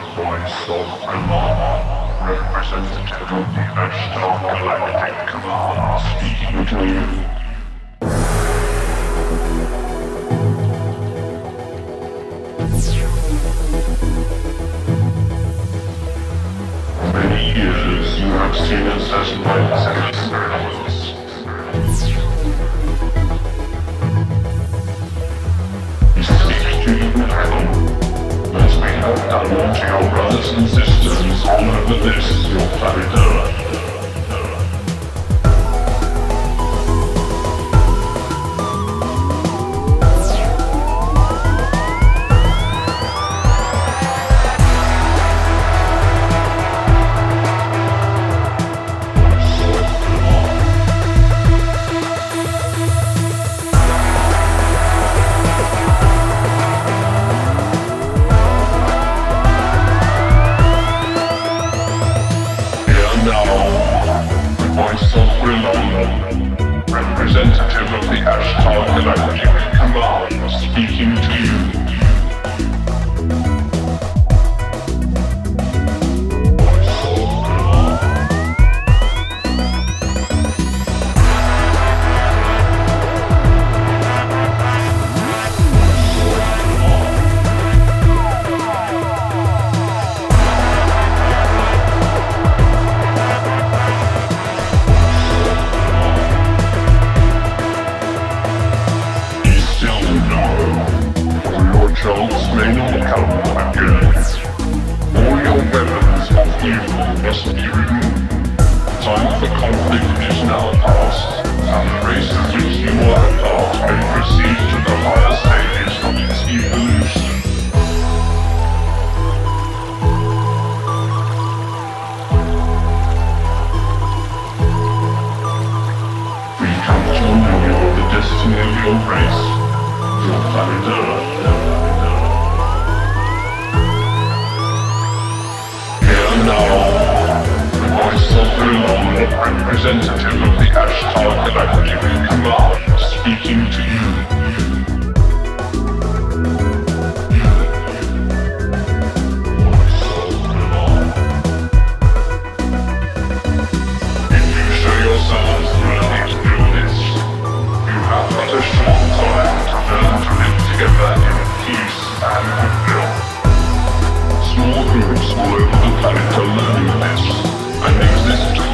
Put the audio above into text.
voice of Omar, representative of the Ashtar Galactic Command, speaking to you. Many years you have seen us as lights over this, speaking to you. For may not come again. All your weapons of evil must be removed. Time for conflict is now past, and the race of which you are a part may proceed to the higher representative of the Ashtar Galactic Command, speaking to you. If you show yourselves worthy to do this, you have but a short time to learn to live together in peace and goodwill. Small groups all over the planet are learning this and exist to